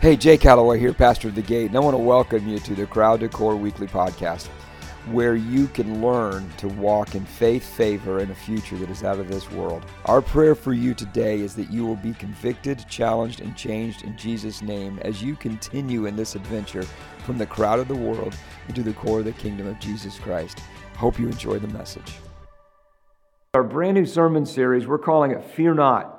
Hey, Jay Calloway here, pastor of the Gate, and I want to welcome you to the Crowd to Core Weekly Podcast, where you can learn to walk in faith, favor, and a future that is out of this world. Our prayer for you today is that you will be convicted, challenged, and changed in Jesus' name as you continue in this adventure from the crowd of the world into the core of the kingdom of Jesus Christ. Hope you enjoy the message. Our brand new sermon series, we're calling it Fear Not.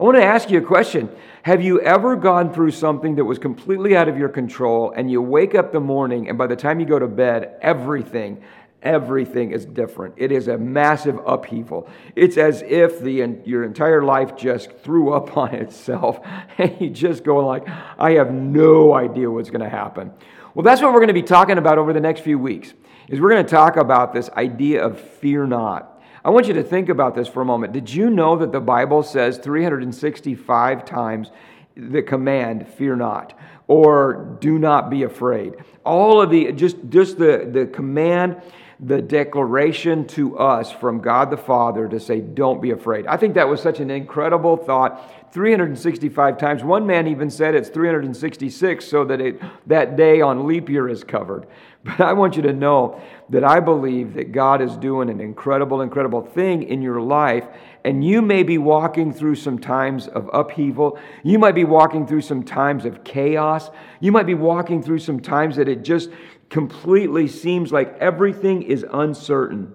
I want to ask you a question. Have you ever gone through something that was completely out of your control and you wake up the morning and by the time you go to bed, everything, everything is different. It is a massive upheaval. It's as if the, your entire life just threw up on itself and you just go like, I have no idea what's going to happen. Well, that's what we're going to be talking about over the next few weeks. Is we're going to talk about this idea of fear not. I want you to think about this for a moment. Did you know that the Bible says 365 times the command, fear not, or do not be afraid? All of the, just, just the, the command, the declaration to us from God the Father to say, don't be afraid. I think that was such an incredible thought. 365 times. One man even said it's 366 so that it, that day on leap year is covered. But I want you to know that I believe that God is doing an incredible, incredible thing in your life. And you may be walking through some times of upheaval. You might be walking through some times of chaos. You might be walking through some times that it just completely seems like everything is uncertain.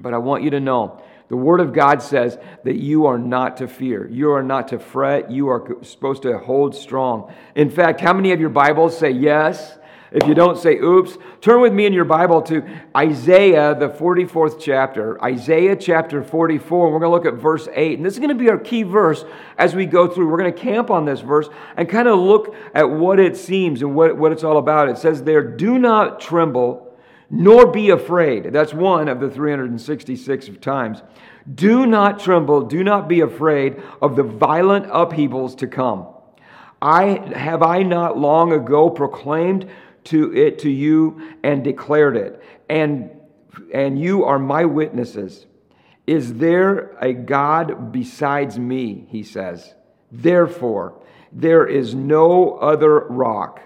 But I want you to know the Word of God says that you are not to fear. You are not to fret. You are supposed to hold strong. In fact, how many of your Bibles say yes? If you don't say oops, turn with me in your Bible to Isaiah, the 44th chapter. Isaiah chapter 44. We're going to look at verse 8. And this is going to be our key verse as we go through. We're going to camp on this verse and kind of look at what it seems and what, what it's all about. It says there, Do not tremble, nor be afraid. That's one of the 366 times. Do not tremble, do not be afraid of the violent upheavals to come. I have I not long ago proclaimed to it to you and declared it. And, and you are my witnesses. Is there a God besides me? He says. Therefore, there is no other rock.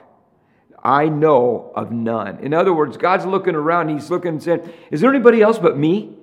I know of none. In other words, God's looking around, He's looking and saying, Is there anybody else but me?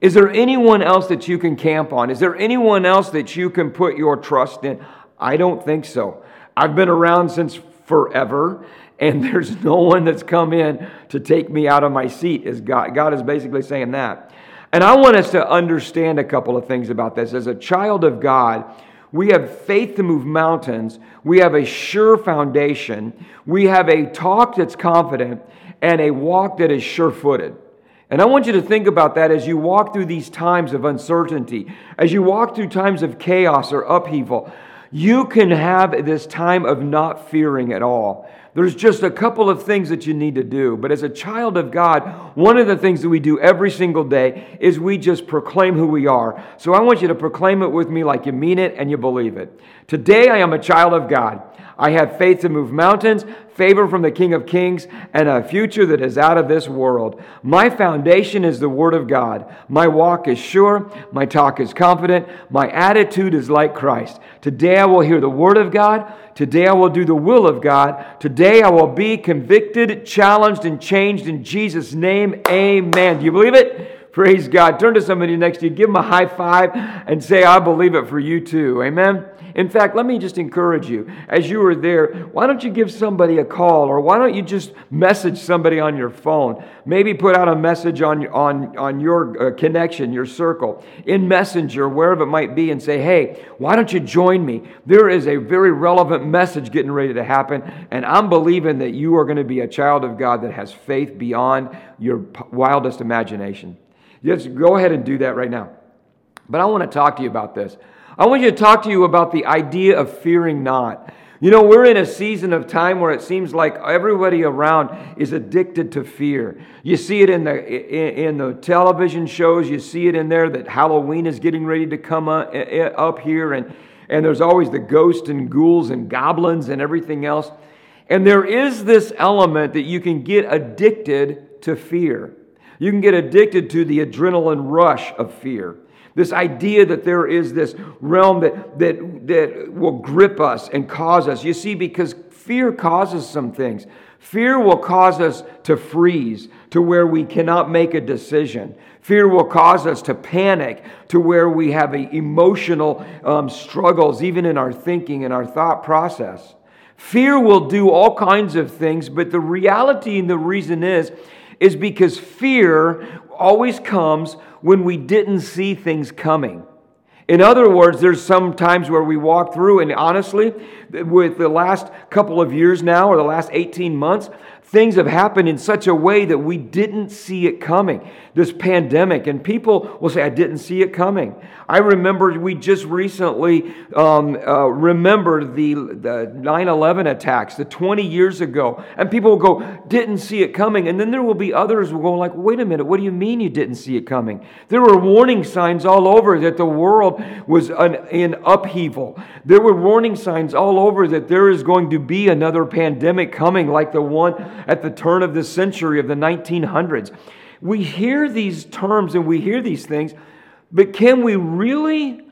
Is there anyone else that you can camp on? Is there anyone else that you can put your trust in? I don't think so. I've been around since forever, and there's no one that's come in to take me out of my seat is god. God is basically saying that. And i want us to understand a couple of things about this. As a child of god we have faith to move mountains. We have a sure foundation. We have a talk that's confident and a walk that is sure-footed. And I want you to think about that as you walk through these times of uncertainty, as you walk through times of chaos or upheaval. You can have this time of not fearing at all. There's just a couple of things that you need to do. But as a child of God, one of the things that we do every single day is we just proclaim who we are. So I want you to proclaim it with me like you mean it and you believe it. Today I am a child of God. I have faith to move mountains, favor from the King of Kings, and a future that is out of this world. My foundation is the Word of God. My walk is sure. My talk is confident. My attitude is like Christ. Today I will hear the Word of God. Today I will do the will of God. Today I will be convicted, challenged, and changed in Jesus' name. Amen. Do you believe it? Praise God. Turn to somebody next to you, give them a high five, and say, I believe it for you too. Amen. In fact, let me just encourage you as you are there, why don't you give somebody a call or why don't you just message somebody on your phone? Maybe put out a message on, on, on your uh, connection, your circle, in Messenger, wherever it might be, and say, hey, why don't you join me? There is a very relevant message getting ready to happen, and I'm believing that you are going to be a child of God that has faith beyond your wildest imagination. Just go ahead and do that right now. But I want to talk to you about this. I want you to talk to you about the idea of fearing not. You know, we're in a season of time where it seems like everybody around is addicted to fear. You see it in the in, the television shows. You see it in there that Halloween is getting ready to come up, eh, eh, up here, and and there's always the ghosts and ghouls and goblins and everything else. And there is this element that you can get addicted to fear. You can get addicted to the adrenaline rush of fear. This idea that there is this realm that, that, that will grip us and cause us. You see, because fear causes some things. Fear will cause us to freeze to where we cannot make a decision. Fear will cause us to panic to where we have emotional um, struggles, even in our thinking and our thought process. Fear will do all kinds of things, but the reality and the reason is, is because fear always comes when we didn't see things coming. In other words, there's some times where we walk through, and honestly, with the last couple of years now, or the last 18 months, things have happened in such a way that we didn't see it coming. This pandemic, and people will say, I didn't see it coming. I remember we just recently um, uh, remembered the, the 9 11 attacks, the 20 years ago, and people will go, didn't see it coming. And then there will be others who will go, like, wait a minute, what do you mean you didn't see it coming? There were warning signs all over that the world was an, in upheaval. There were warning signs all over that there is going to be another pandemic coming, like the one at the turn of the century of the 1900s. We hear these terms and we hear these things, but can we really,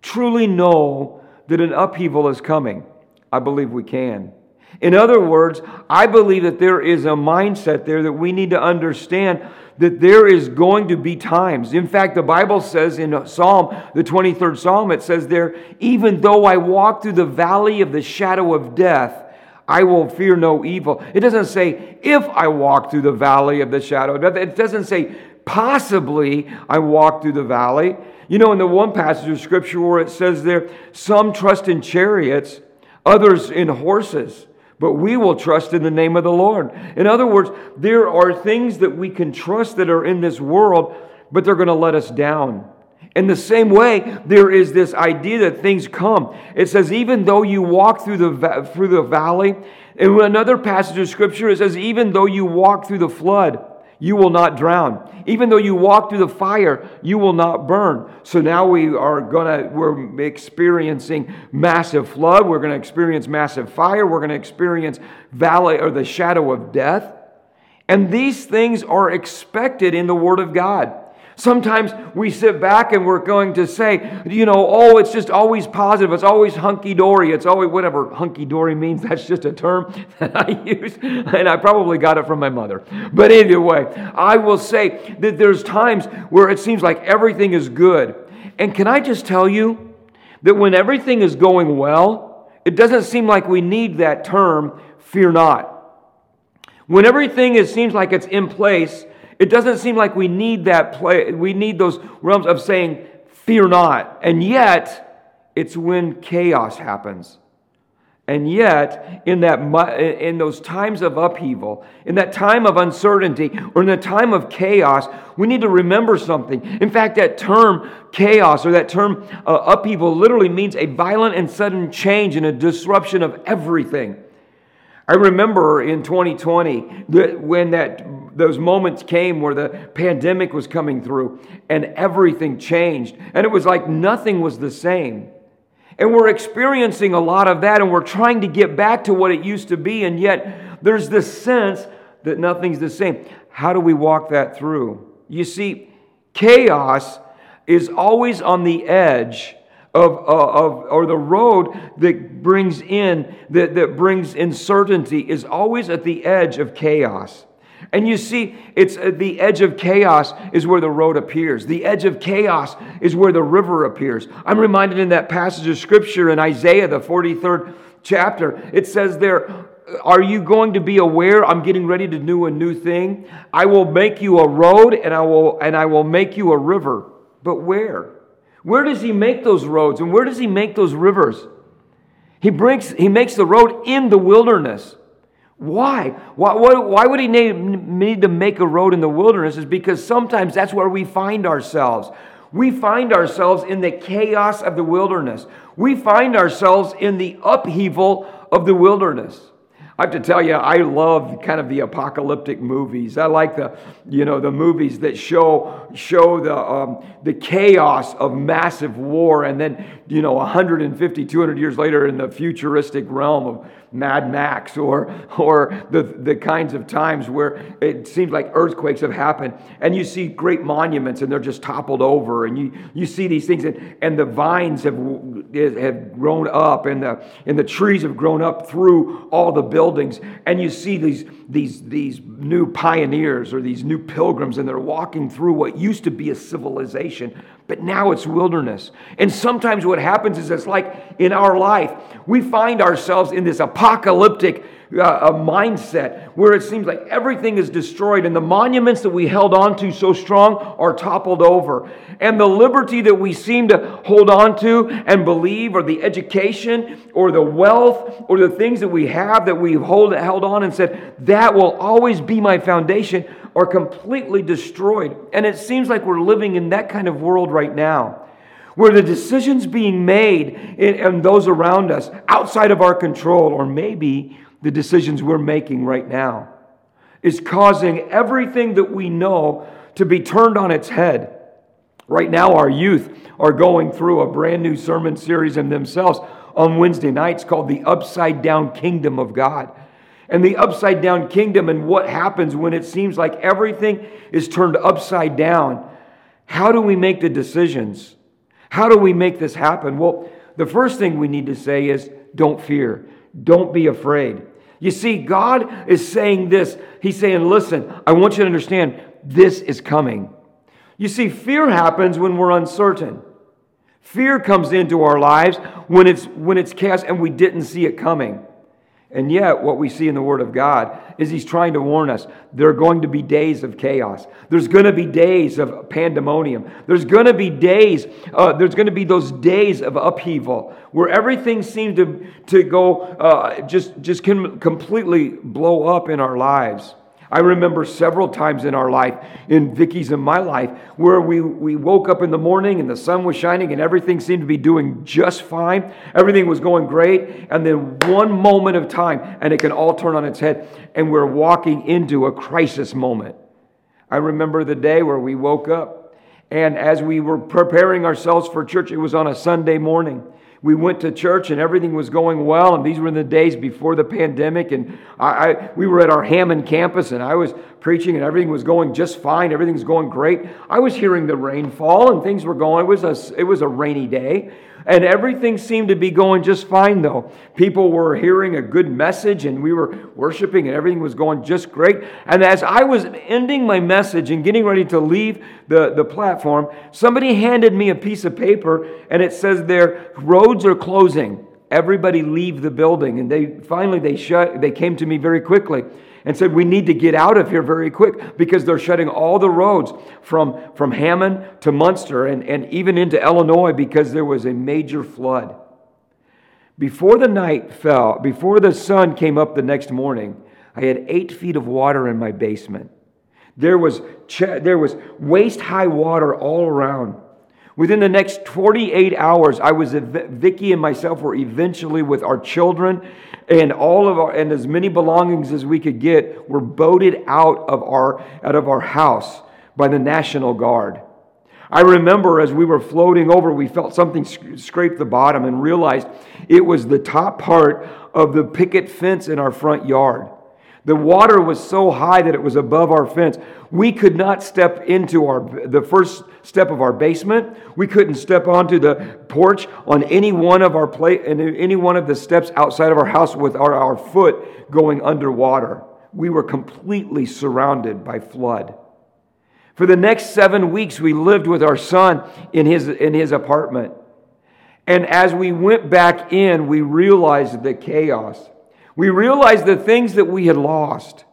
truly know that an upheaval is coming? I believe we can. In other words, I believe that there is a mindset there that we need to understand that there is going to be times. In fact, the Bible says in Psalm, the 23rd Psalm, it says there, even though I walk through the valley of the shadow of death, I will fear no evil. It doesn't say, if I walk through the valley of the shadow of death. It doesn't say, possibly I walk through the valley. You know, in the one passage of scripture where it says there, some trust in chariots, others in horses, but we will trust in the name of the Lord. In other words, there are things that we can trust that are in this world, but they're going to let us down. In the same way, there is this idea that things come. It says, even though you walk through the, through the valley, in another passage of scripture, it says, even though you walk through the flood, you will not drown. Even though you walk through the fire, you will not burn. So now we are gonna, we're experiencing massive flood. We're gonna experience massive fire. We're gonna experience valley or the shadow of death. And these things are expected in the Word of God. Sometimes we sit back and we're going to say, you know, oh, it's just always positive. It's always hunky dory. It's always whatever hunky dory means. That's just a term that I use. And I probably got it from my mother. But anyway, I will say that there's times where it seems like everything is good. And can I just tell you that when everything is going well, it doesn't seem like we need that term, fear not. When everything is, seems like it's in place, it doesn't seem like we need that play, we need those realms of saying, fear not. And yet, it's when chaos happens. And yet, in, that, in those times of upheaval, in that time of uncertainty, or in the time of chaos, we need to remember something. In fact, that term chaos or that term uh, upheaval literally means a violent and sudden change and a disruption of everything. I remember in 2020 that when that those moments came where the pandemic was coming through and everything changed. And it was like nothing was the same. And we're experiencing a lot of that, and we're trying to get back to what it used to be, and yet there's this sense that nothing's the same. How do we walk that through? You see, chaos is always on the edge of, uh, of or the road that brings in that, that brings uncertainty is always at the edge of chaos and you see, it's uh, the edge of chaos is where the road appears. The edge of chaos is where the river appears. I'm reminded in that passage of scripture in Isaiah, the 43rd chapter, it says there, Are you going to be aware I'm getting ready to do a new thing? I will make you a road and I will and I will make you a river. But where? Where does he make those roads and where does he make those rivers? He brings he makes the road in the wilderness. Why? Why, why would he need, need to make a road in the wilderness? Is because sometimes that's where we find ourselves. We find ourselves in the chaos of the wilderness. We find ourselves in the upheaval of the wilderness. I have to tell you, I love kind of the apocalyptic movies. I like the, you know, the movies that show show the um, the chaos of massive war, and then you know, 150, 200 years later in the futuristic realm of Mad Max or, or the, the kinds of times where it seems like earthquakes have happened and you see great monuments and they're just toppled over and you, you see these things and, and the vines have, have grown up and the, and the trees have grown up through all the buildings and you see these, these, these new pioneers or these new pilgrims and they're walking through what used to be a civilization but now it's wilderness. And sometimes what happens is it's like in our life, we find ourselves in this apocalyptic uh, a mindset where it seems like everything is destroyed and the monuments that we held on to so strong are toppled over. And the liberty that we seem to hold on to and believe, or the education, or the wealth, or the things that we have that we've hold, held on and said, that will always be my foundation are completely destroyed. And it seems like we're living in that kind of world right now, where the decisions being made and those around us outside of our control, or maybe the decisions we're making right now, is causing everything that we know to be turned on its head. Right now, our youth are going through a brand new sermon series in themselves on Wednesday nights called The Upside Down Kingdom of God and the upside down kingdom and what happens when it seems like everything is turned upside down. How do we make the decisions? How do we make this happen? Well, the first thing we need to say is don't fear, don't be afraid. You see, God is saying this. He's saying, listen, I want you to understand this is coming. You see, fear happens when we're uncertain. Fear comes into our lives when it's when it's cast and we didn't see it coming. And yet, what we see in the Word of God is He's trying to warn us there are going to be days of chaos. There's going to be days of pandemonium. There's going to be days, uh, there's going to be those days of upheaval where everything seems to, to go, uh, just, just can completely blow up in our lives. I remember several times in our life, in Vicky's and my life, where we, we woke up in the morning and the sun was shining and everything seemed to be doing just fine. Everything was going great. And then one moment of time, and it can all turn on its head, and we're walking into a crisis moment. I remember the day where we woke up, and as we were preparing ourselves for church, it was on a Sunday morning we went to church and everything was going well. And these were in the days before the pandemic. And I, I, we were at our Hammond campus and I was preaching and everything was going just fine. Everything's going great. I was hearing the rainfall and things were going. It was a, it was a rainy day. And everything seemed to be going just fine, though. People were hearing a good message and we were worshiping and everything was going just great. And as I was ending my message and getting ready to leave the, the platform, somebody handed me a piece of paper and it says there, roads are closing. Everybody leave the building. And they finally they shut, they came to me very quickly and said, We need to get out of here very quick because they're shutting all the roads from, from Hammond to Munster and, and even into Illinois because there was a major flood. Before the night fell, before the sun came up the next morning, I had eight feet of water in my basement. There was, there was waist high water all around. Within the next 48 hours, I was Vicky and myself were eventually with our children and all of our and as many belongings as we could get were boated out of our out of our house by the National Guard. I remember as we were floating over, we felt something scrape the bottom and realized it was the top part of the picket fence in our front yard. The water was so high that it was above our fence. We could not step into our the first step of our basement. We couldn't step onto the porch on any one of our plate and any one of the steps outside of our house with our, our foot going underwater. We were completely surrounded by flood. For the next seven weeks, we lived with our son in his, in his apartment. And as we went back in, we realized the chaos. We realized the things that we had lost.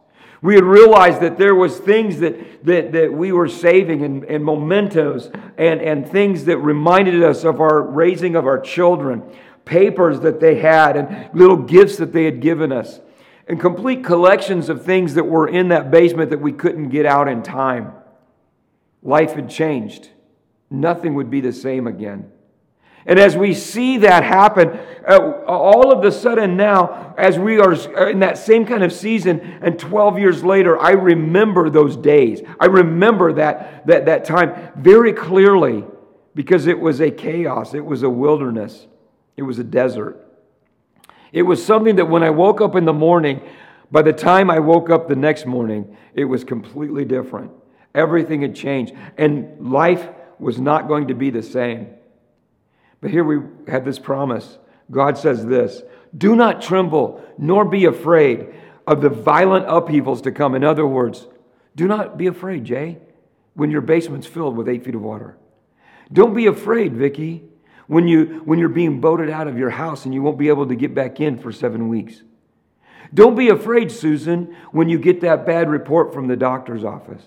We had realized that there was things that, that, that we were saving and, and mementos and, and things that reminded us of our raising of our children, papers that they had and little gifts that they had given us, and complete collections of things that were in that basement that we couldn't get out in time. Life had changed. Nothing would be the same again. And as we see that happen, uh, all of the sudden now, as we are in that same kind of season, and 12 years later, I remember those days. I remember that, that, that time very clearly because it was a chaos, it was a wilderness, it was a desert. It was something that when I woke up in the morning, by the time I woke up the next morning, it was completely different. Everything had changed, and life was not going to be the same. But here we have this promise. God says this Do not tremble, nor be afraid of the violent upheavals to come. In other words, do not be afraid, Jay, when your basement's filled with eight feet of water. Don't be afraid, Vicky, when, you, when you're being boated out of your house and you won't be able to get back in for seven weeks. Don't be afraid, Susan, when you get that bad report from the doctor's office.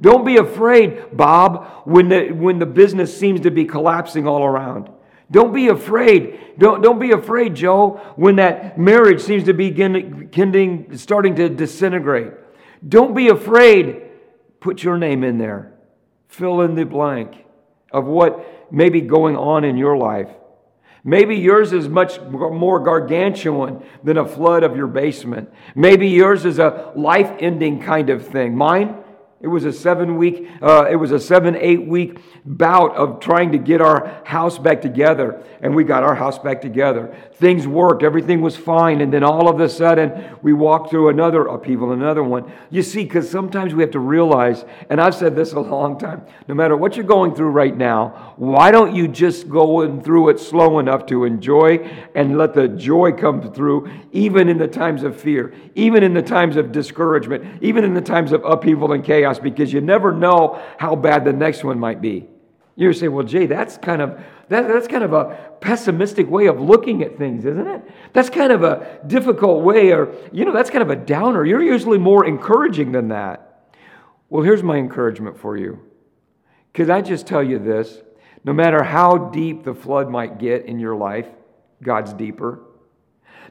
Don't be afraid, Bob, when the, when the business seems to be collapsing all around. Don't be afraid. Don't, don't be afraid, Joe, when that marriage seems to be beginning, starting to disintegrate. Don't be afraid. Put your name in there. Fill in the blank of what may be going on in your life. Maybe yours is much more gargantuan than a flood of your basement. Maybe yours is a life ending kind of thing. Mine it was a seven week, uh, it was a seven, eight week bout of trying to get our house back together. And we got our house back together. Things worked, everything was fine. And then all of a sudden, we walked through another upheaval, another one. You see, because sometimes we have to realize, and I've said this a long time no matter what you're going through right now, why don't you just go through it slow enough to enjoy and let the joy come through, even in the times of fear, even in the times of discouragement, even in the times of upheaval and chaos? Chaos because you never know how bad the next one might be. You say, well, Jay, that's kind of that, that's kind of a pessimistic way of looking at things, isn't it? That's kind of a difficult way, or you know, that's kind of a downer. You're usually more encouraging than that. Well, here's my encouragement for you. Could I just tell you this? No matter how deep the flood might get in your life, God's deeper.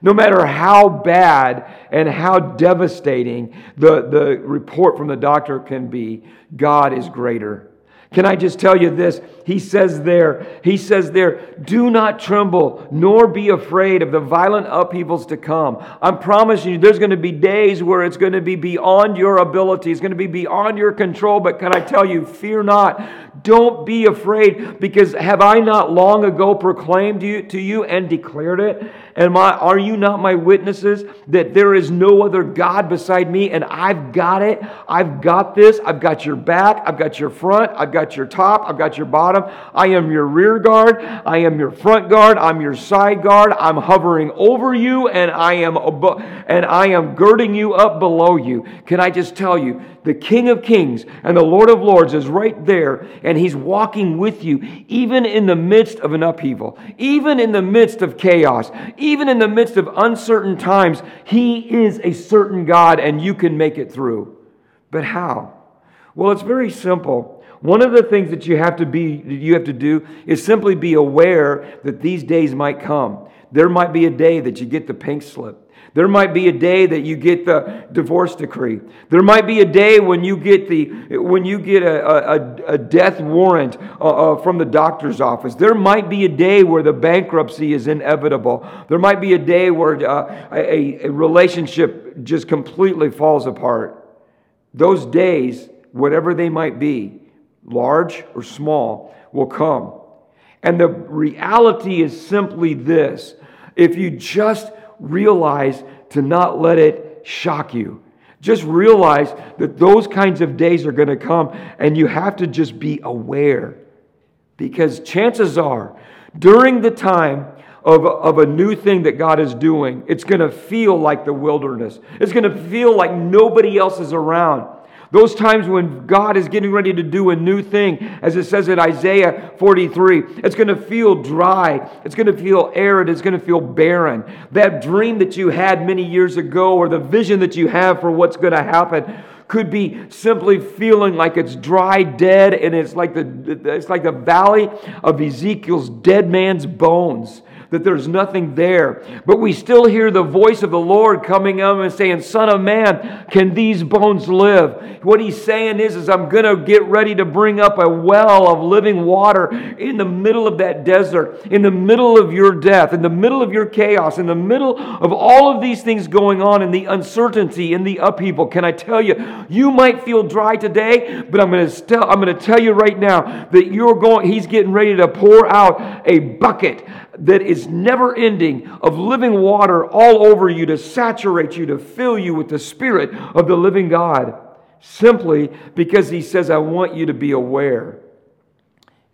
No matter how bad and how devastating the, the report from the doctor can be, God is greater. Can I just tell you this? He says there, he says there, do not tremble, nor be afraid of the violent upheavals to come. I'm promising you, there's going to be days where it's going to be beyond your ability, it's going to be beyond your control. But can I tell you, fear not. Don't be afraid, because have I not long ago proclaimed you, to you and declared it? And my, are you not my witnesses that there is no other God beside me and I've got it? I've got this. I've got your back. I've got your front. I've got your top. I've got your bottom. I am your rear guard. I am your front guard. I'm your side guard. I'm hovering over you and I am above, and I am girding you up below you. Can I just tell you, the King of Kings and the Lord of Lords is right there, and He's walking with you, even in the midst of an upheaval, even in the midst of chaos, in the midst of uncertain times. He is a certain God, and you can make it through. But how? Well, it's very simple. One of the things that you have to be you have to do is simply be aware that these days might come. There might be a day that you get the pink slip. There might be a day that you get the divorce decree. There might be a day when you get the when you get a, a, a death warrant uh, uh, from the doctor's office. There might be a day where the bankruptcy is inevitable. There might be a day where uh, a, a relationship just completely falls apart. Those days, whatever they might be, large or small, will come. And the reality is simply this if you just realize to not let it shock you. Just realize that those kinds of days are going to come, and you have to just be aware. Because chances are, during the time of, of a new thing that God is doing, it's going to feel like the wilderness. It's going to feel like nobody else is around. Those times when God is getting ready to do a new thing, as it says in Isaiah 43, it's going to feel dry. It's going to feel arid. It's going to feel barren. That dream that you had many years ago, or the vision that you have for what's going to happen, could be simply feeling like it's dry, dead, and it's like the, it's like the valley of Ezekiel's dead man's bones. That there's nothing there. But we still hear the voice of the Lord coming up and saying, Son of man, can these bones live? What he's saying is, is I'm going to get ready to bring up a well of living water in the middle of that desert, in the middle of your death, in the middle of your chaos, in the middle of all of these things going on, in the uncertainty, in the upheaval. Can I tell you, you might feel dry today, but I'm going to tell, I'm going to tell you right now that you're going, he's getting ready to pour out a bucket that is never ending of living water all over you to saturate you, to fill you with the Spirit of the living God, simply because He says, I want you to be aware.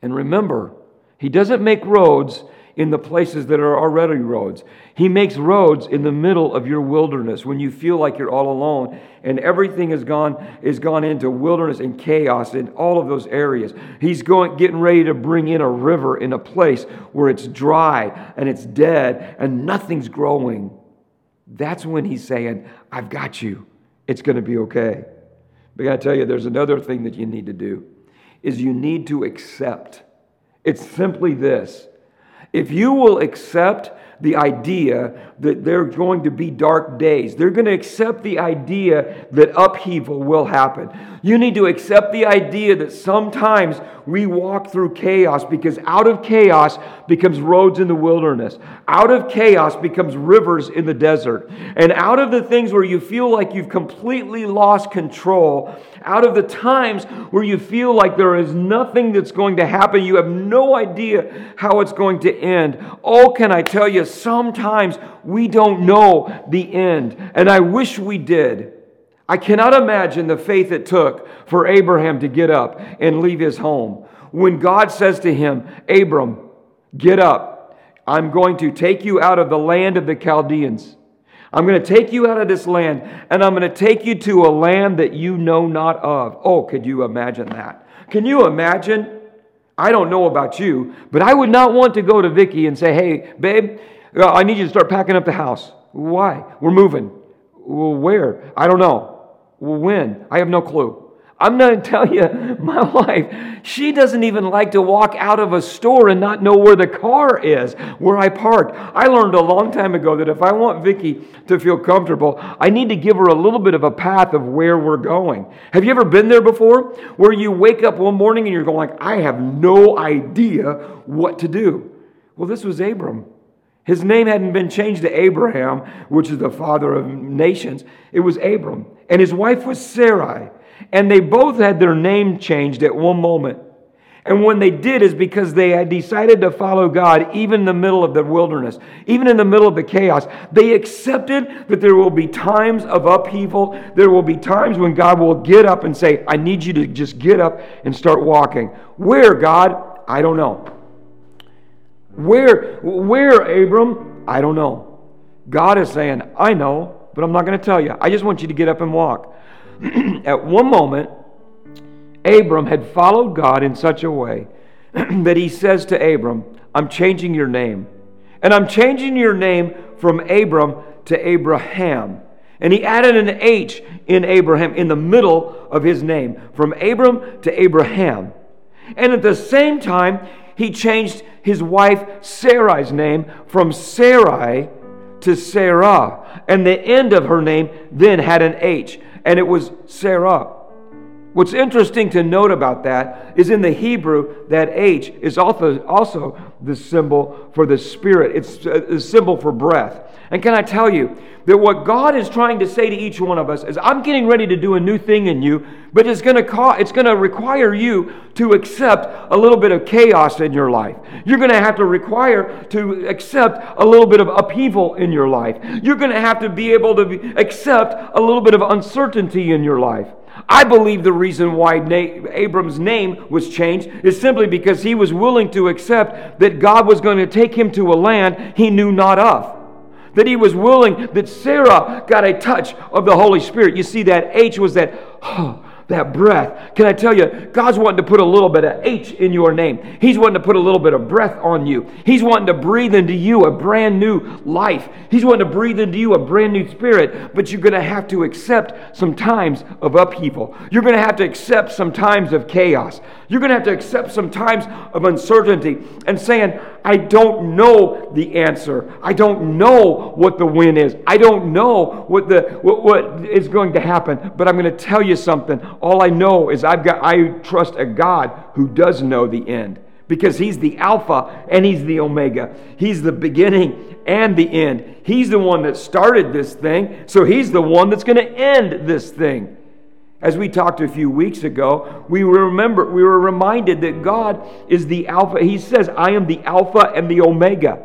And remember, He doesn't make roads in the places that are already roads. He makes roads in the middle of your wilderness when you feel like you're all alone and everything has gone is gone into wilderness and chaos in all of those areas. He's going getting ready to bring in a river in a place where it's dry and it's dead and nothing's growing. That's when he's saying, "I've got you. It's going to be okay." But I tell you there's another thing that you need to do is you need to accept. It's simply this if you will accept the idea that there are going to be dark days. They're going to accept the idea that upheaval will happen. You need to accept the idea that sometimes we walk through chaos because out of chaos becomes roads in the wilderness. Out of chaos becomes rivers in the desert. And out of the things where you feel like you've completely lost control, out of the times where you feel like there is nothing that's going to happen, you have no idea how it's going to end. Oh, can I tell you, sometimes we don't know the end. And I wish we did. I cannot imagine the faith it took for Abraham to get up and leave his home. When God says to him, Abram, get up. I'm going to take you out of the land of the Chaldeans. I'm going to take you out of this land and I'm going to take you to a land that you know not of. Oh, could you imagine that? Can you imagine? I don't know about you, but I would not want to go to Vicky and say, hey, babe, uh, I need you to start packing up the house. Why? We're moving. Well, where? I don't know. Well, when? I have no clue. I'm not going to tell you, my wife, she doesn't even like to walk out of a store and not know where the car is, where I parked. I learned a long time ago that if I want Vicky to feel comfortable, I need to give her a little bit of a path of where we're going. Have you ever been there before? Where you wake up one morning and you're going like, I have no idea what to do. Well, this was Abram. His name hadn't been changed to Abraham, which is the father of nations. It was Abram. And his wife was Sarai. And they both had their name changed at one moment. And when they did is because they had decided to follow God even in the middle of the wilderness, even in the middle of the chaos. They accepted that there will be times of upheaval. There will be times when God will get up and say, I need you to just get up and start walking. Where, God? I don't know. Where, where, Abram? I don't know. God is saying, I know, but I'm not going to tell you. I just want you to get up and walk. At one moment, Abram had followed God in such a way that he says to Abram, I'm changing your name. And I'm changing your name from Abram to Abraham. And he added an H in Abraham in the middle of his name, from Abram to Abraham. And at the same time, he changed his wife Sarai's name from Sarai to Sarah. And the end of her name then had an H, and it was Sarah. What's interesting to note about that is in the Hebrew, that H is also, also the symbol for the Spirit. It's uh, a symbol for breath. And can I tell you that what God is trying to say to each one of us is, I'm getting ready to do a new thing in you, but it's going to it's going to require you to accept a little bit of chaos in your life. You're going to have to require to accept a little bit of upheaval in your life. You're going to have to be able to be, accept a little bit of uncertainty in your life. I believe the reason why Abram's name was changed is simply because he was willing to accept that God was going to take him to a land he knew not of. That he was willing, that Sarah got a touch of the Holy Spirit. You see, that H was that, oh, that breath. Can I tell you, God's wanting to put a little bit of H in your name. He's wanting to put a little bit of breath on you. He's wanting to breathe into you a brand new life. He's wanting to breathe into you a brand new spirit, but you're going to have to accept some times of upheaval. You're going to have to accept some times of chaos. You're going to have to accept some times of uncertainty and saying, I don't know the answer. I don't know what the win is. I don't know what the what, what is going to happen. But I'm going to tell you something. All I know is I've got I trust a God who does know the end because he's the alpha and he's the omega. He's the beginning and the end. He's the one that started this thing, so he's the one that's going to end this thing. As we talked a few weeks ago, we remember we were reminded that God is the alpha. He says, "I am the alpha and the omega."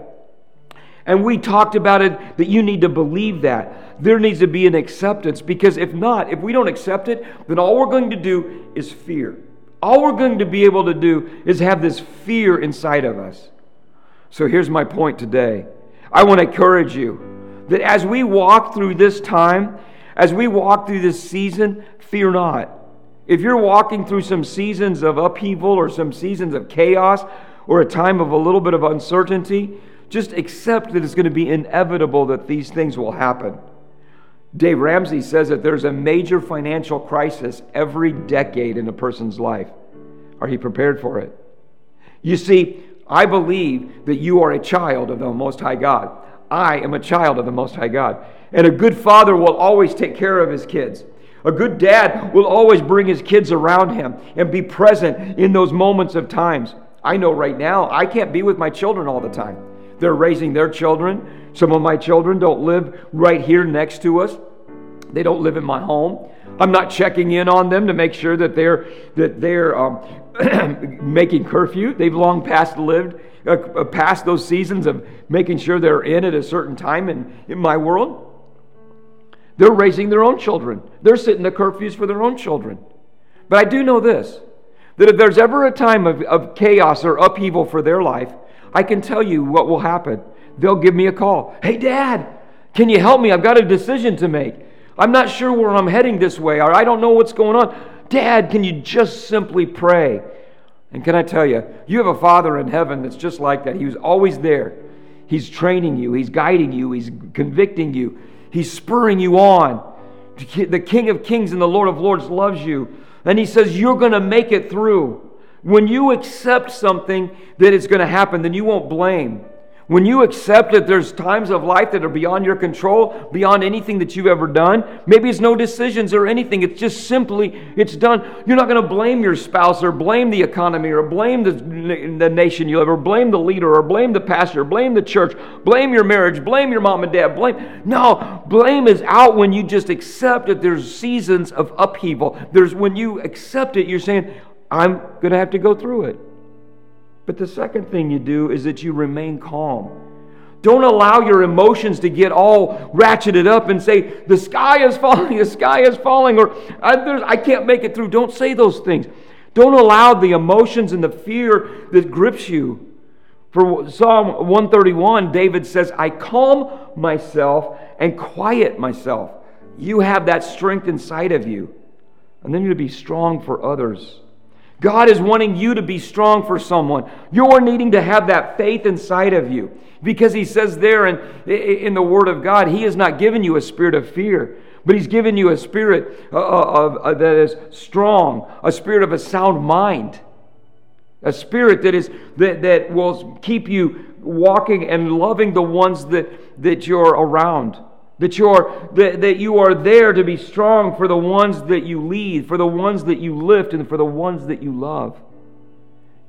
And we talked about it that you need to believe that. There needs to be an acceptance because if not, if we don't accept it, then all we're going to do is fear. All we're going to be able to do is have this fear inside of us. So here's my point today. I want to encourage you that as we walk through this time, as we walk through this season, fear not. If you're walking through some seasons of upheaval or some seasons of chaos or a time of a little bit of uncertainty, just accept that it's going to be inevitable that these things will happen. Dave Ramsey says that there's a major financial crisis every decade in a person's life. Are you prepared for it? You see, I believe that you are a child of the Most High God. I am a child of the Most High God. And a good father will always take care of his kids. A good dad will always bring his kids around him and be present in those moments of times. I know right now I can't be with my children all the time. They're raising their children. Some of my children don't live right here next to us. They don't live in my home. I'm not checking in on them to make sure that they're that they're um, making curfew. They've long past lived uh, uh, past those seasons of making sure they're in at a certain time in, in my world. They're raising their own children. They're setting the curfews for their own children. But I do know this that if there's ever a time of, of chaos or upheaval for their life, I can tell you what will happen. They'll give me a call. Hey, Dad, can you help me? I've got a decision to make. I'm not sure where I'm heading this way, or I don't know what's going on. Dad, can you just simply pray? And can I tell you, you have a Father in heaven that's just like that. He was always there. He's training you, He's guiding you, He's convicting you, He's spurring you on. The King of Kings and the Lord of Lords loves you. And He says, You're going to make it through. When you accept something that is going to happen, then you won't blame. When you accept that there's times of life that are beyond your control, beyond anything that you've ever done, maybe it's no decisions or anything. It's just simply, it's done. You're not going to blame your spouse or blame the economy or blame the, the nation you live or blame the leader or blame the pastor, or blame the church, blame your marriage, blame your mom and dad, blame. No, blame is out when you just accept that there's seasons of upheaval. There's when you accept it, you're saying, I'm going to have to go through it. But the second thing you do is that you remain calm. Don't allow your emotions to get all ratcheted up and say, the sky is falling, the sky is falling, or I, can't make it through. Don't say those things. Don't allow the emotions and the fear that grips you. For Psalm 131, David says, I calm myself and quiet myself. You have that strength inside of you. And then to be strong for others. God is wanting you to be strong for someone. You're needing to have that faith inside of you. Because he says there in, in the Word of God, he has not given you a spirit of fear, but he's given you a spirit uh, uh, of, of, that is strong, a spirit of a sound mind, a spirit that, is, that, that will keep you walking and loving the ones that, that you're around. That, you're, that, that you are there to be strong for the ones that you lead, for the ones that you lift, and for the ones that you love.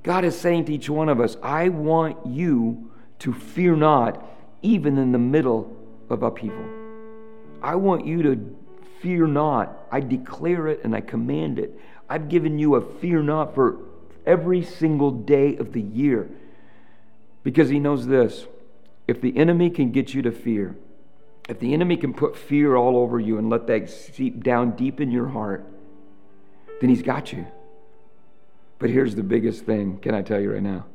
God is saying to each one of us, I want you to fear not, even in the middle of upheaval. I want you to fear not. I declare it and I command it. I've given you a fear not for every single day of the year because He knows this if the enemy can get you to fear, if the enemy can put fear all over you and let that seep down deep in your heart, then he's got you. But here's the biggest thing, can I tell you right now?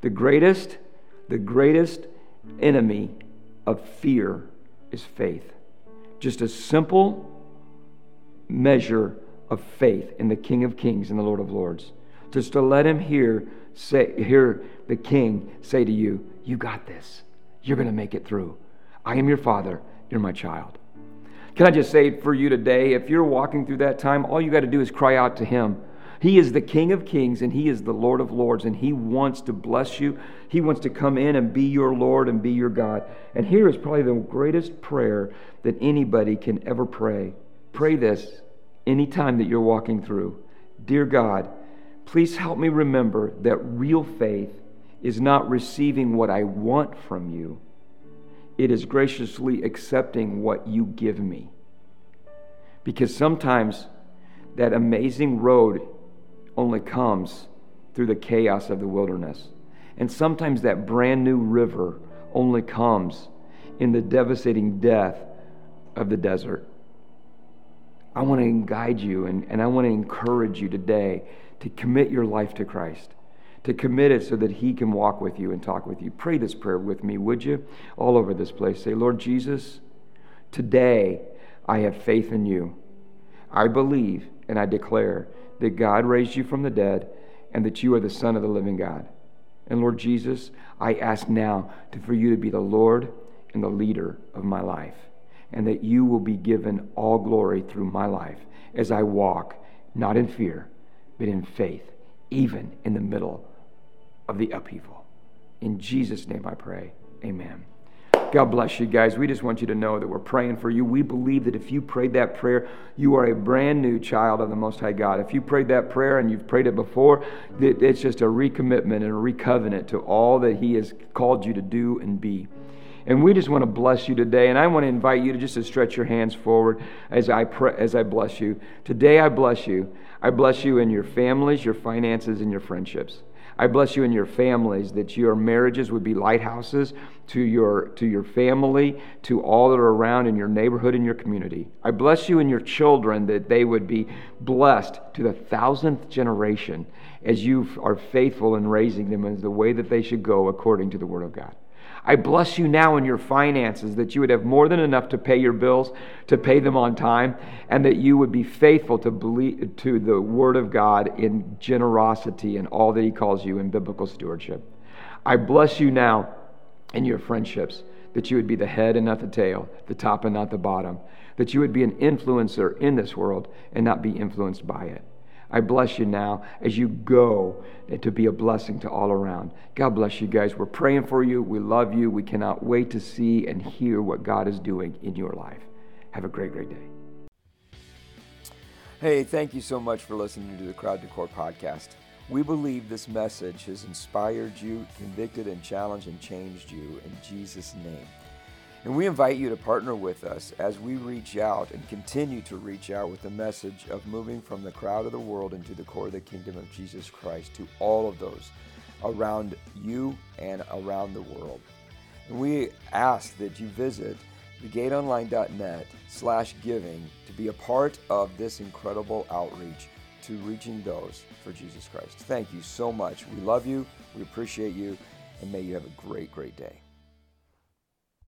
The greatest, the greatest enemy of fear is faith. Just a simple measure of faith in the King of Kings and the Lord of Lords. Just to let him hear say hear the king say to you, You got this. You're gonna make it through. I am your father, you're my child. Can I just say for you today, if you're walking through that time, all you got to do is cry out to Him. He is the King of Kings and He is the Lord of Lords, and He wants to bless you. He wants to come in and be your Lord and be your God. And here is probably the greatest prayer that anybody can ever pray. Pray this anytime that you're walking through. Dear God, please help me remember that real faith is not receiving what I want from you, it is graciously accepting what you give me. Because sometimes that amazing road only comes through the chaos of the wilderness. And sometimes that brand new river only comes in the devastating death of the desert. I want to guide you and, and I want to encourage you today to commit your life to Christ, to commit it so that He can walk with you and talk with you. Pray this prayer with me, would you? All over this place. Say, Lord Jesus, today I have faith in you. I believe and I declare that God raised you from the dead and that you are the Son of the living God. And Lord Jesus, I ask now to, for you to be the Lord and the leader of my life, and that you will be given all glory through my life as I walk, not in fear, but in faith, even in the middle of the upheaval. In Jesus' name I pray. Amen. God bless you guys. We just want you to know that we're praying for you. We believe that if you prayed that prayer, you are a brand new child of the Most High God. If you prayed that prayer and you've prayed it before, it's just a recommitment and a recovenant to all that He has called you to do and be. And we just want to bless you today. And I want to invite you to just to stretch your hands forward as I pray, as I bless you. Today I bless you. I bless you in your families, your finances, and your friendships. I bless you and your families, that your marriages would be lighthouses to your, to your family, to all that are around in your neighborhood and your community. I bless you and your children, that they would be blessed to the thousandth generation as you are faithful in raising them as the way that they should go according to the Word of God. I bless you now in your finances that you would have more than enough to pay your bills, to pay them on time, and that you would be faithful to believe to the word of God in generosity and all that he calls you in biblical stewardship. I bless you now in your friendships that you would be the head and not the tail, the top and not the bottom, that you would be an influencer in this world and not be influenced by it. I bless you now as you go to be a blessing to all around. God bless you guys. We're praying for you. We love you. We cannot wait to see and hear what God is doing in your life. Have a great, great day. Hey, thank you so much for listening to the Crowd to Core podcast. We believe this message has inspired you, convicted and challenged and changed you in Jesus' name. And we invite you to partner with us as we reach out and continue to reach out with the message of moving from the crowd of the world into the core of the kingdom of Jesus Christ to all of those around you and around the world. And we ask that you visit thegateonline.net slash giving to be a part of this incredible outreach to reaching those for Jesus Christ. Thank you so much. We love you. We appreciate you. And may you have a great, great day.